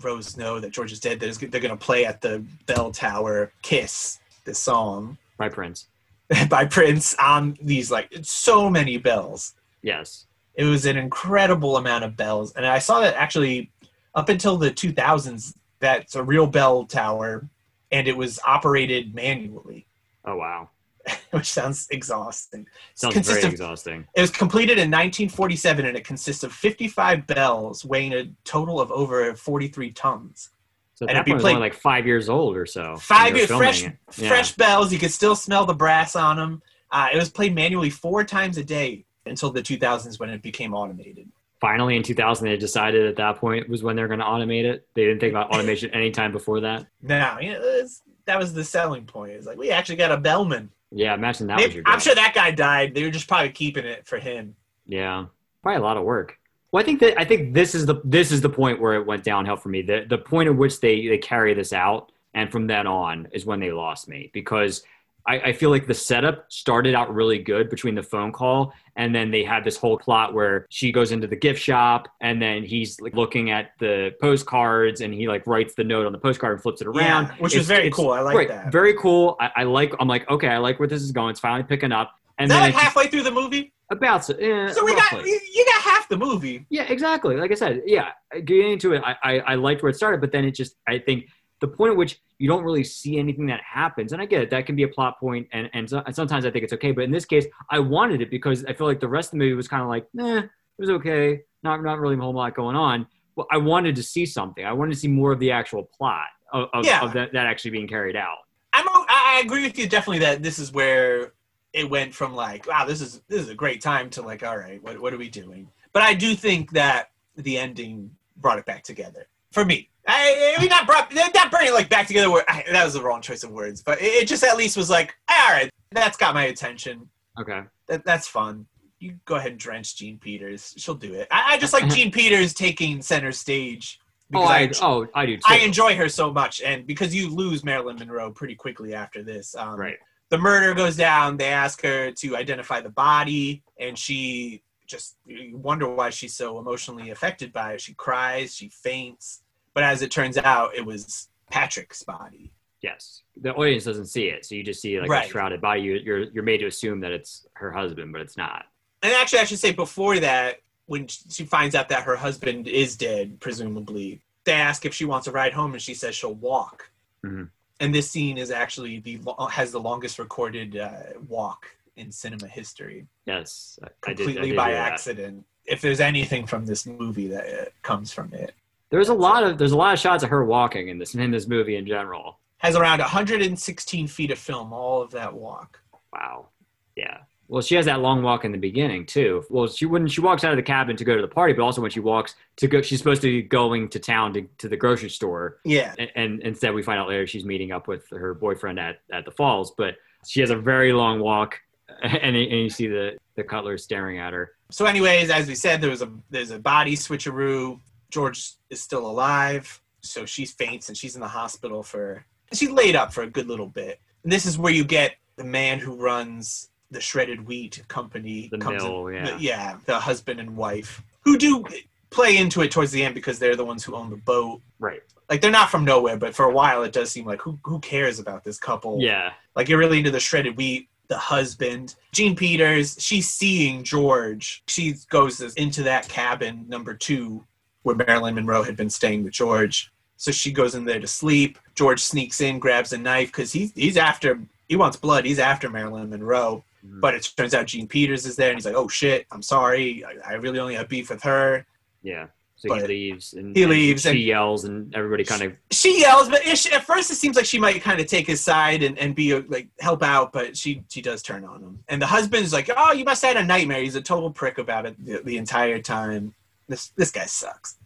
Rose know that George is dead. That they're going to play at the bell tower "Kiss," the song By Prince. [laughs] by Prince on these like so many bells. Yes. It was an incredible amount of bells, and I saw that actually up until the 2000s. That's a real bell tower, and it was operated manually, Oh wow. [laughs] which sounds exhausting. Sounds very exhausting. It was completed in 1947, and it consists of 55 bells weighing a total of over 43 tons. So And that it'd be point, it was played- only like five years old or so. Five years, fresh. Yeah. fresh bells. You could still smell the brass on them. Uh, it was played manually four times a day until the 2000s when it became automated. Finally, in 2000, they decided at that point was when they're going to automate it. They didn't think about [laughs] automation any time before that. Now, you know, that was the selling point. It's like we actually got a bellman. Yeah, imagine that was Maybe- your. I'm sure that guy died. They were just probably keeping it for him. Yeah, probably a lot of work. Well, I think that I think this is the this is the point where it went downhill for me. The the point at which they they carry this out, and from then on is when they lost me because I, I feel like the setup started out really good between the phone call and then they had this whole plot where she goes into the gift shop and then he's like looking at the postcards and he like writes the note on the postcard and flips it around, Yeah, which It's- very cool. I like great, that. Very cool. I, I like. I'm like okay. I like where this is going. It's finally picking up. And then like just halfway through the movie? about so, eh, So we got roughly. you you got half the movie. Yeah, exactly. Like I said, yeah, getting into it, I, I, I liked where it started, but then it just, I think the point at which you don't really see anything that happens, and I get it, that can be a plot point, and, and, so, and sometimes I think it's okay, but in this case, I wanted it because I feel like the rest of the movie was kind of like, nah, it was okay, not, not really a whole lot going on. Well, I wanted to see something. I wanted to see more of the actual plot of, of, Yeah. of that, that actually being carried out. I'm I agree with you definitely that this is where it went from like wow this is this is a great time to like all right what what are we doing? But I do think that the ending brought it back together for me. I, I mean not brought bringing it like back together. Where I, that was the wrong choice of words, but it, it just at least was like all right that's got my attention. Okay. That that's fun. You go ahead and drench Jean Peters. She'll do it. I, I just like Jean Peters taking center stage. [laughs] Oh, I, oh, I do too. I enjoy her so much, and because you lose Marilyn Monroe pretty quickly after this, um, Right. the murder goes down. They ask her to identify the body, and she just you wonder why she's so emotionally affected by it. She cries, she faints, but as it turns out, it was Patrick's body. Yes. The audience doesn't see it, so you just see like Right. a shrouded body. You, you're you're made to assume that it's her husband, but it's not. And actually, I should say before that, when she finds out that her husband is dead, presumably, they ask if she wants a ride home, and she says she'll walk. Mhm. And this scene is actually the has the longest recorded uh, walk in cinema history, Yes, I- I did. I completely did by hear that. accident. If there's anything from this movie that uh, comes from it, There's a lot of there's a lot of shots of her walking in this in this movie in general. has around 116 feet of film, all of that walk. Wow. Yeah. Well, she has that long walk in the beginning too. Well, she when she walks out of the cabin to go to the party, but also when she walks to go, she's supposed to be going to town to, to the grocery store, Yeah, and, and instead we find out later she's meeting up with her boyfriend at, at the falls. But she has a very long walk, [laughs] and, and you see the the cutler staring at her. So, anyways, as we said, there was a there's a body switcheroo. George is still alive, so she faints and she's in the hospital for she's laid up for a good little bit. And this is where you get the man who runs the shredded wheat company The comes mill, in, yeah. the, yeah, the husband and wife who do play into it towards the end because they're the ones who own the boat. Right. Like they're not from nowhere, but for a while it does seem like who who cares about this couple? Yeah. Like you're really into the shredded wheat, the husband. Jean Peters, she's seeing George. She goes into that cabin number two where Marilyn Monroe had been staying with George. So she goes in there to sleep. George sneaks in, grabs a knife because he's he's after he wants blood. He's after Marilyn Monroe. Mhm. But it turns out Jean Peters is there and he's like, Oh shit, I'm sorry. I, I really only have beef with her. Yeah. So he leaves, and he leaves, and She and- yells, and everybody kind of she yells, but it, at first it seems like she might kind of take his side and, and be like help out, but she she does turn on him. And the husband's like, "Oh, you must have had a nightmare." He's a total prick about it the, the entire time. This this guy sucks.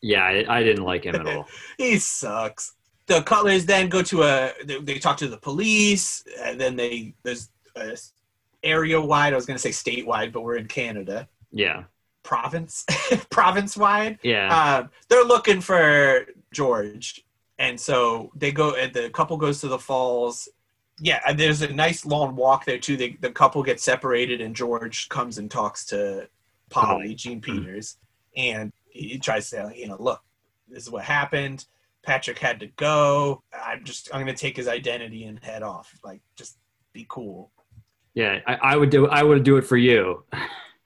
yeah. I, I didn't like him at all. [laughs] He sucks. The Cutlers then go to a. They, they talk to the police, and then they there's a area wide. I was going to say statewide, but we're in Canada. Yeah. Province, [laughs] province wide. Yeah. uh, they're looking for George, and so they go. And the couple goes to the falls. Yeah, and there's a nice long walk there too. They, the couple gets separated, and George comes and talks to Polly, Polly. Jean Peters, and he tries to say, you know, look, this is what happened. Patrick had to go. I'm just, I'm gonna take his identity and head off. Like, just be cool. yeah. I, I would do. I would do it for you.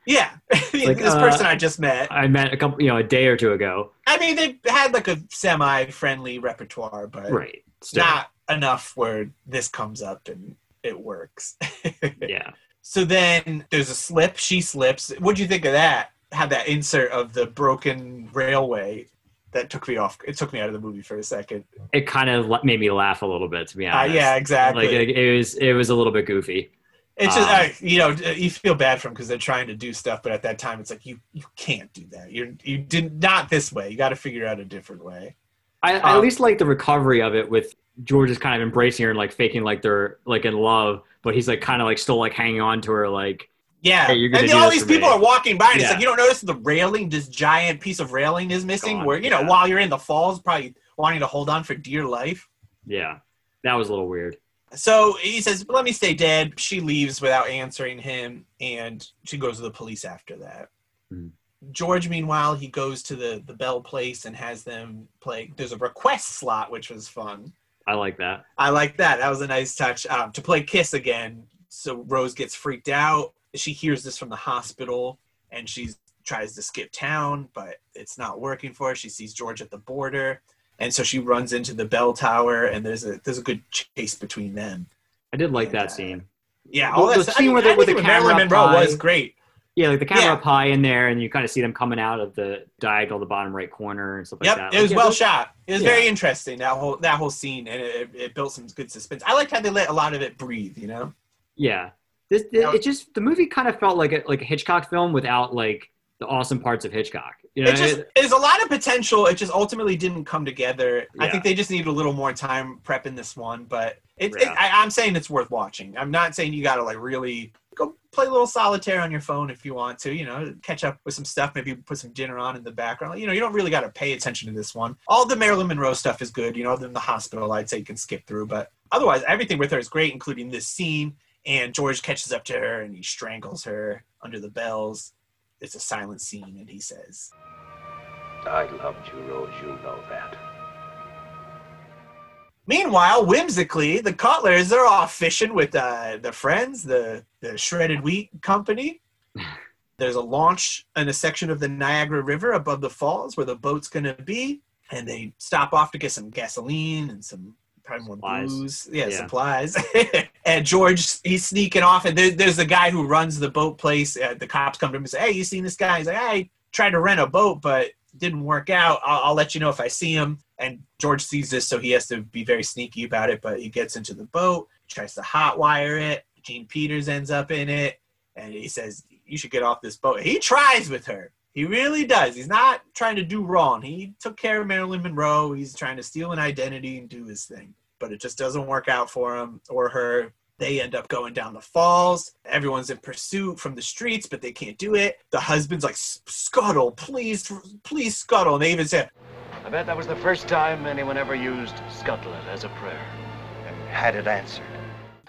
Yeah, [laughs] Like, this uh, person I just met. I met a couple, you know, a day or two ago. I mean, they had like a semi-friendly repertoire, but Right. Still. not enough where this comes up and it works. [laughs] Yeah. so then there's a slip. She slips. what do you think of that? Had that insert of the broken railway that took me off. It took me out of the movie for a second. It kind of made me laugh a little bit, to be Uh, honest. yeah, exactly. Like it, it was. It was a little bit goofy. it's just um, uh, you know you feel bad for them because they're trying to do stuff, but at that time it's like you you can't do that. You're you did not this way. You got to figure out a different way. I, I Um, at least like the recovery of it with George is kind of embracing her and like faking like they're like in love, but he's like kind of like still like hanging on to her like Yeah, Hey, you're and do all these people me. are walking by, and it's like you don't notice the railing, this giant piece of railing is missing. Gone, where you know while you're in the falls, probably wanting to hold on for dear life. yeah. That was a little weird. So he says, "Let me stay dead." She leaves without answering him, and she goes to the police after that. Mhm. George, meanwhile, he goes to the the Bell place and has them play. There's a request slot, which was fun. I like that. I like that. That was a nice touch. Um, to play Kiss again. So Rose gets freaked out. She hears this from the hospital and she tries to skip town, but it's not working for her. She sees George at the border. And so she runs into the bell tower and there's a there's a good chase between them. I did like Yeah. that uh, scene. Yeah, Well, all the that scene I, with the- I with think the Marilyn camera Monroe up was great. Yeah, like the camera Yeah. up high in there, and you kind of see them coming out of the diagonal, the bottom right corner, and stuff like Yep, that. it was yeah, well shot. It was Yeah. very interesting that whole that whole scene, and it, it built some good suspense. I liked how they let a lot of it breathe. You know, Yeah, this, Now- it just the movie kind of felt like a like a Hitchcock film without like the awesome parts of Hitchcock. You know, it just it- there's a lot of potential. It just ultimately didn't come together. I think they just needed a little more time prepping this one, but it, it, Yeah. I, I'm saying it's worth watching. I'm not saying you got to like really go play a little solitaire on your phone if you want to. You know, catch up with some stuff. Maybe put some dinner on in the background. You know, you don't really got to pay attention to this one. All the Marilyn Monroe stuff is good. You know, other than the hospital, I'd say you can skip through. But otherwise, everything with her is great, including this scene. And George catches up to her and he strangles her under the bells. It's a silent scene, and he says. I loved you, Rose. You know that. Meanwhile, whimsically, the Cutlers are off fishing with uh, their friends, the, the Shredded Wheat Company. [laughs] There's a launch in a section of the Niagara River above the falls where the boat's going to be. And they stop off to get some gasoline and some probably more Supplies. booze. Yeah, Yeah. supplies. [laughs] and George, he's sneaking off. And there, there's the guy who runs the boat place. Uh, the cops come to him and say, Hey, you seen this guy? He's like, I tried to rent a boat, but didn't work out. I'll, I'll let you know if I see him. And George sees this, so he has to be very sneaky about it. But he gets into the boat, tries to hotwire it. Jean Peters ends up in it, and he says, "You should get off this boat." He tries with her. He really does. He's not trying to do wrong. He took care of Marilyn Monroe. He's trying to steal an identity and do his thing, but it just doesn't work out for him or her. They end up going down the falls. Everyone's in pursuit from the streets, but they can't do it. The husband's like, "Scuttle, please, please scuttle." And they even say, I bet that was the first time anyone ever used scuttle it as a prayer and had it answered.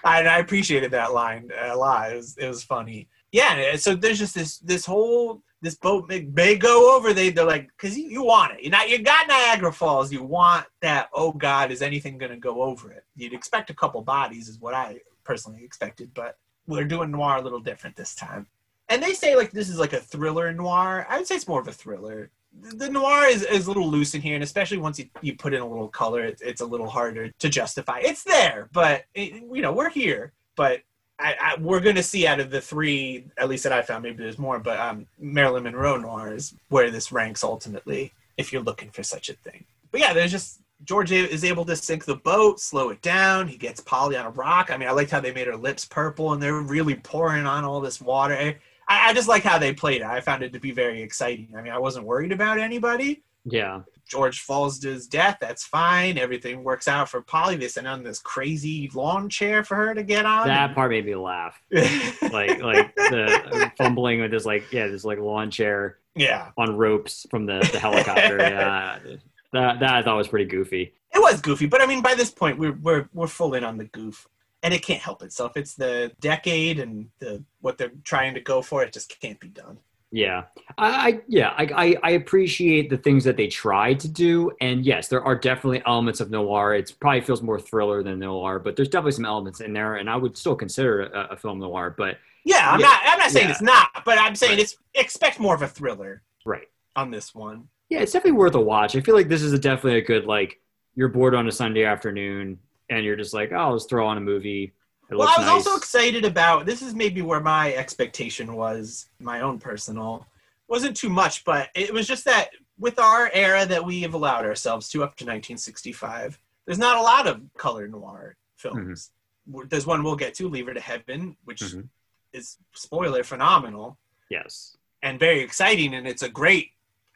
I, I appreciated that line a lot. It was it was funny. Yeah. So there's just this this whole this boat may, may go over. They they're like because you, you want it. You not you got Niagara Falls. You want that. Oh God, is anything gonna go over it? You'd expect a couple bodies is what I personally expected, but we're doing noir a little different this time. And they say like this is like a thriller noir. I would say it's more of a thriller. The noir is, is a little loose in here, and especially once you, you put in a little color, it's, it's a little harder to justify. It's there, but it, you know we're here. But I, I, we're going to see out of the three, at least that I found, maybe there's more, but um, Marilyn Monroe noir is where this ranks ultimately, if you're looking for such a thing. But yeah, there's just George is able to sink the boat, slow it down. He gets Polly on a rock. I mean, I liked how they made her lips purple, and they're really pouring on all this water. I, I just like how they played it. I found it to be very exciting. I mean, I wasn't worried about anybody. Yeah, George falls to his death. That's fine. Everything works out for Polly. They send on this crazy lawn chair for her to get on. that part made me laugh. [laughs] Like like the fumbling with this like yeah this like lawn chair yeah, on ropes from the, the helicopter. [laughs] yeah, that that I thought was pretty goofy. it was goofy, but I mean, by this point, we're we're we're full in on the goof, and it can't help itself. It's the decade and the what they're trying to go for. It just can't be done. Yeah, I, I yeah, I, I I appreciate the things that they tried to do, and yes, there are definitely elements of noir. It probably feels more thriller than noir, but there's definitely some elements in there, and I would still consider it a, a film noir. But Yeah, I'm Yeah. not. I'm not saying Yeah. it's not, but I'm saying Right. it's expect more of a thriller right, on this one. yeah, it's definitely worth a watch. I feel like this is a, definitely a good like you're bored on a Sunday afternoon, and you're just like, oh, let's throw on a movie. It Well, I was nice. also excited about this. Is maybe where my expectation was, my own personal, wasn't too much, but it was just that with our era that we have allowed ourselves to up to 1965, there's not a lot of color noir films. There's one we'll get to, Leave Her to Heaven, which Mhm. is spoiler phenomenal yes, and very exciting, and it's a great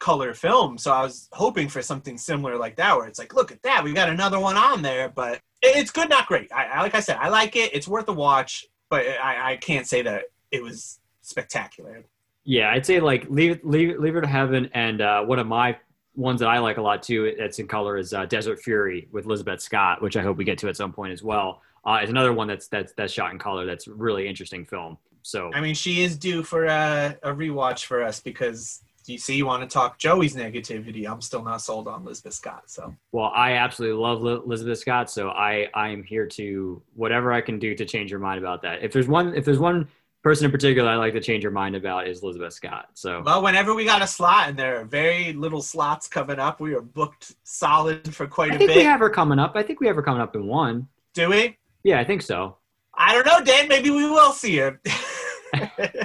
color film. So I was hoping for something similar like that, where it's like, look at that, we got another one on there, but it's good, not great. I, I like I said, I like it. It's worth a watch, but I, I can't say that it was spectacular. Yeah, I'd say like leave leave leave her to heaven, and uh, one of my ones that I like a lot too. That's in color is uh, Desert Fury with Elizabeth Scott, which I hope we get to at some point as well. Uh, is another one that's that's that's shot in color. That's a really interesting film. So I mean, she is due for a, a rewatch for us because you see, you want to talk Joey's negativity. I'm still not sold on Elizabeth Scott. So well, I absolutely love Li- Elizabeth Scott, so I I am here to whatever I can do to change your mind about that. If there's one if there's one person in particular I like to change your mind about is Elizabeth Scott. So Well, whenever we got a slot, and there are very little slots coming up, we are booked solid for quite I a think bit. we have her coming up. I think we have her coming up in one. Do we? Yeah, I think so. I don't know, Dan. Maybe we will see her. [laughs]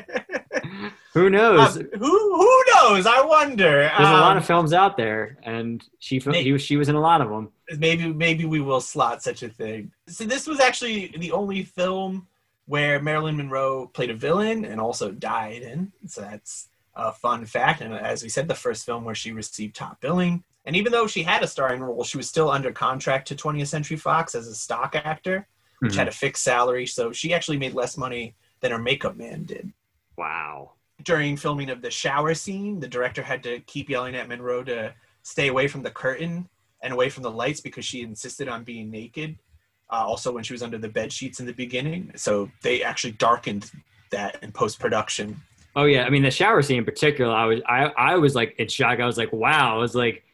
Who knows? Uh, who who knows? I wonder. There's a lot Um, of films out there, and she fil- May- he was, she was in a lot of them. maybe maybe we will slot such a thing. So this was actually the only film where Marilyn Monroe played a villain and also died in. So that's a fun fact. And as we said, the first film where she received top billing. And even though she had a starring role, she was still under contract to 20th Century Fox as a stock actor, which Mhm. had a fixed salary. So she actually made less money than her makeup man did. Wow. During filming of the shower scene, the director had to keep yelling at Monroe to stay away from the curtain and away from the lights because she insisted on being naked. Uh, also, when she was under the bed sheets in the beginning, so they actually darkened that in post production. Oh yeah, I mean the shower scene in particular, I was I I was like in shock. I was like, wow. I was like,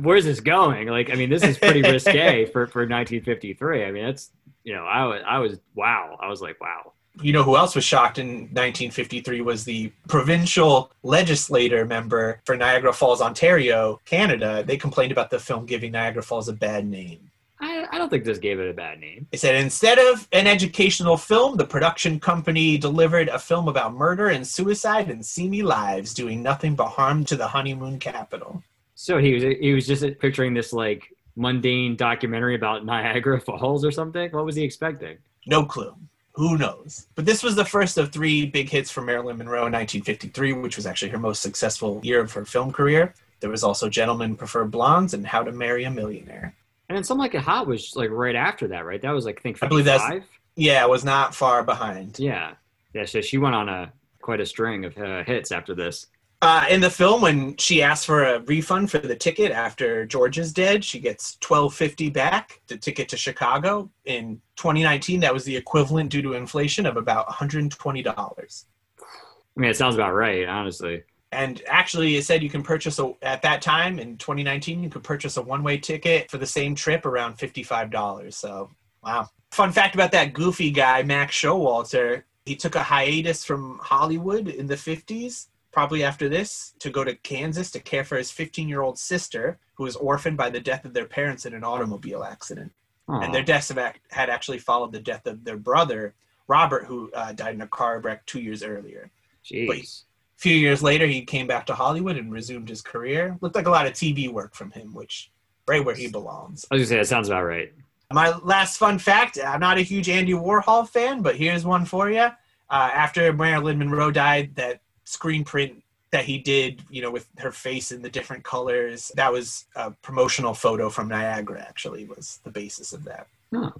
where's this going? Like, I mean, this is pretty [laughs] risque for for 1953. I mean, that's you know, I was I was wow. I was like, wow. You know who else was shocked in 1953 was the provincial legislator member for Niagara Falls, Ontario, Canada. They complained about the film giving Niagara Falls a bad name. I, I don't think this gave it a bad name. They said instead of an educational film, the production company delivered a film about murder and suicide and seamy lives, doing nothing but harm to the honeymoon capital. So he was he was just picturing this like mundane documentary about Niagara [laughs] Falls or something. What was he expecting? No clue. Who knows? But this was the first of three big hits for Marilyn Monroe in 1953, which was actually her most successful year of her film career. There was also Gentlemen Prefer Blondes and How to Marry a Millionaire. And then Some Like a Hot was like right after that, right? That was like I think I believe that's- 55? Yeah, it was not far behind. Yeah, yeah. So she went on a quite a string of uh, hits after this. Uh, in the film, when she asks for a refund for the ticket after George is dead, she gets twelve fifty back. The ticket to Chicago in 2019, that was the equivalent due to inflation of about 120 dollars. I mean, it sounds about right, honestly. And actually, it said you can purchase a at that time in 2019, you could purchase a one way ticket for the same trip around 55 dollars. So, wow. Fun fact about that goofy guy, Max Showalter. He took a hiatus from Hollywood in the 50s probably after this, to go to Kansas to care for his 15 year old sister, who was orphaned by the death of their parents in an automobile accident. Aw. And their deaths have act- had actually followed the death of their brother, Robert, who uh, died in a car wreck two years earlier. Jeez. A few years later, he came back to Hollywood and resumed his career. Looked like a lot of TV work from him, which right where he belongs. I was gonna say that sounds about right. My last fun fact I'm not a huge Andy Warhol fan, but here's one for you. Uh, after Marilyn Monroe died, that screen print that he did, you know, with her face in the different colors, that was a promotional photo from Niagara, actually, was the basis of that. Huh.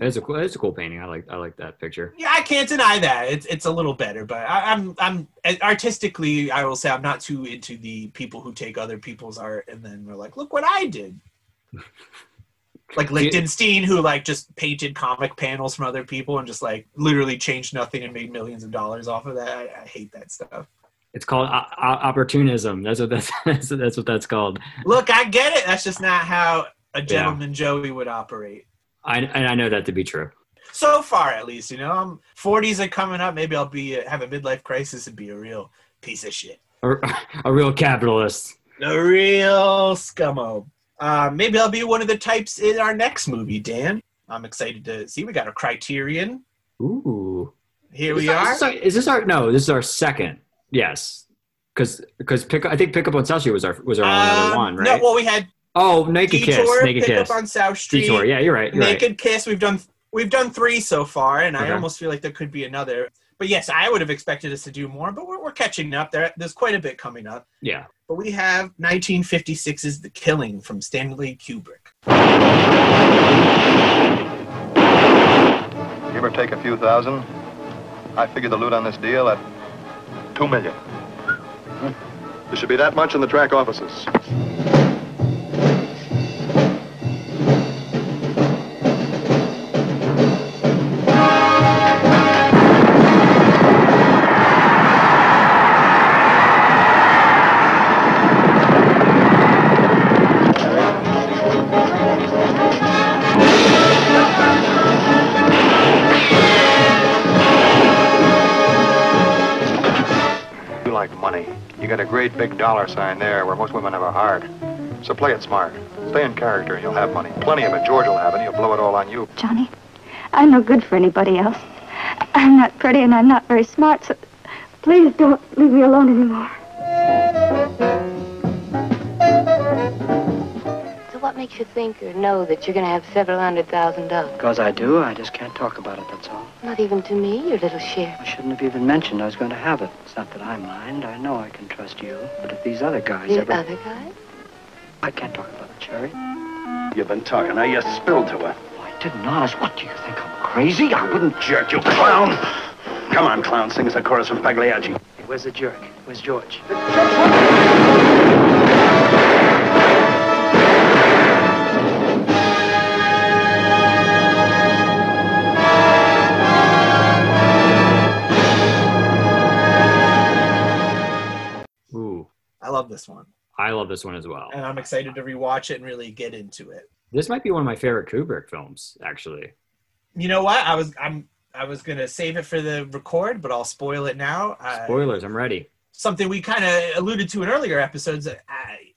It's a cool. It's a cool painting. I like. I like that picture. Yeah, I can't deny that. It's it's a little better, but I, I'm I'm artistically, I will say I'm not too into the people who take other people's art and then we're like, look what I did. [laughs] like Lichtenstein, who like just painted comic panels from other people and just like literally changed nothing and made millions of dollars off of that. I, I hate that stuff. It's called o- o- opportunism. That's what that's, [laughs] that's that's what that's called. Look, I get it. That's just not how a gentleman Joey would operate. I and I know that to be true. So far, at least, you know, um, I'm 40s are coming up. Maybe I'll be uh, have a midlife crisis and be a real piece of shit. A, [laughs] a real capitalist. A real scummo. Uh, maybe I'll be one of the types in our next movie, Dan. I'm excited to see. We got a Criterion. Ooh. Here we Is are. this our- Is this our no? This is our second. Yes, because because pick. I think pick up on South Street was our was our only other Um, one, right? No, well, we had oh, Naked Kiss. Detour, Naked Pick Kiss. Up on South Street, Detour. Yeah, you're right. You're right. Naked Kiss. We've done we've done three so far, and I almost feel like there could be another. But yes, I would have expected us to do more, but we're, we're catching up. There, there's quite a bit coming up. Yeah. But we have 1956's The Killing from Stanley Kubrick. Give or take a few thousand. I figure the loot on this deal at two million. Hmm. There should be that much in the track offices. Great big dollar sign there where most women have a heart. So play it smart. Stay in character and you'll have money. Plenty of it. George will have it. He'll blow it all on you. Johnny, I'm no good for anybody else. I'm not pretty and I'm not very smart, so Please don't leave me alone anymore. What makes you think or know that you're going to have several hundred thousand dollars? Because I do, I just can't talk about it, that's all. Not even to me, your little share. I shouldn't have even mentioned I was going to have it. It's not that I mind. I know I can trust you. But if these other guys The ever... other guys? I can't talk about it, Cherry. You've been talking. Now you spilled to her. I didn't, honest. What, do you think I'm crazy? I wouldn't... Jerk, you clown! Come on, clown, sing us a chorus from Pagliacci. Hey, where's the jerk? Where's George? This one, I love this one as well. and I'm excited to rewatch it and really get into it. This might be one of my favorite Kubrick films, actually. You know what? I was I'm I was gonna save it for the record, but I'll spoil it now. Uh, Spoilers, I'm ready. something we kind of alluded to in earlier episodes. Uh,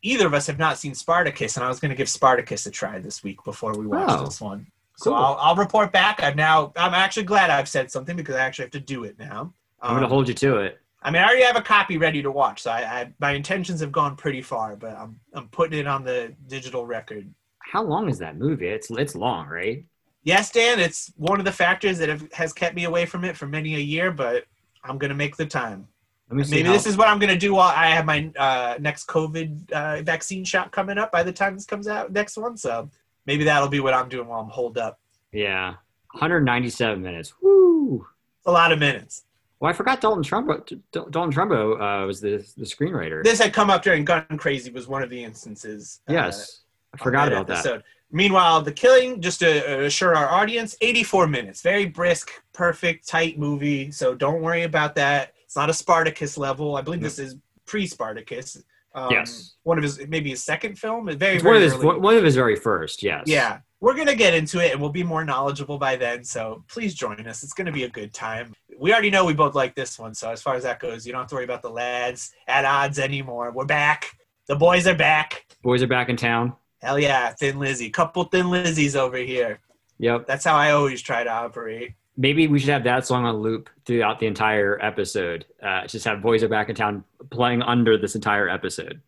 either of us have not seen Spartacus, and I was going to give Spartacus a try this week before we watch Oh, this one. So cool. I'll, I'll report back. I'm now. I'm actually glad I've said something because I actually have to do it now. I'm gonna Um, hold you to it. I mean, I already have a copy ready to watch, so I, I my intentions have gone pretty far, but I'm I'm putting it on the digital record. How long is that movie? It's it's long, right? Yes, Dan, it's one of the factors that have, has kept me away from it for many a year, but I'm gonna make the time. Let me see. Maybe how- this is what I'm gonna do while I have my uh, next COVID uh, vaccine shot coming up by the time this comes out next one. So maybe that'll be what I'm doing while I'm holed up. yeah, 197 minutes. Woo! A lot of minutes. Well, I forgot Dalton Trumbo. Dalton Trumbo uh, was the the screenwriter. This had come up during Gun Crazy was one of the instances. uh, yes, I on forgot about that. episode. Meanwhile, The Killing, just to uh, assure our audience, 84 minutes. Very brisk, perfect, tight movie. So don't worry about that. It's not a Spartacus level. I believe this is pre-Spartacus. Um, Yes. One of his, maybe his second film. Very, It's one of his early. one of his very first. Yes. Yeah, we're gonna get into it, and we'll be more knowledgeable by then. So please join us. It's gonna be a good time. We already know we both like this one, so as far as that goes, you don't have to worry about the lads at odds anymore. We're back. The boys are back. Boys are back in town. Hell yeah, Thin Lizzy. Couple Thin Lizzies over here. Yep. That's how I always try to operate. Maybe we should have that song on loop throughout the entire episode. Uh, just have "Boys Are Back in Town" playing under this entire episode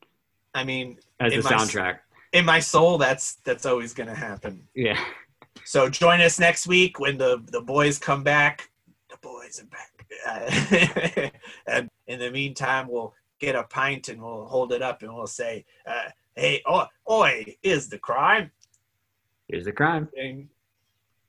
I mean, as the soundtrack. In my soul, that's that's always gonna happen. Yeah. So join us next week when the the boys come back. The boys are back. Uh, [laughs] and in the meantime, we'll get a pint and we'll hold it up and we'll say, uh, "Hey, oh, oi, is the crime?" Here's the crime. And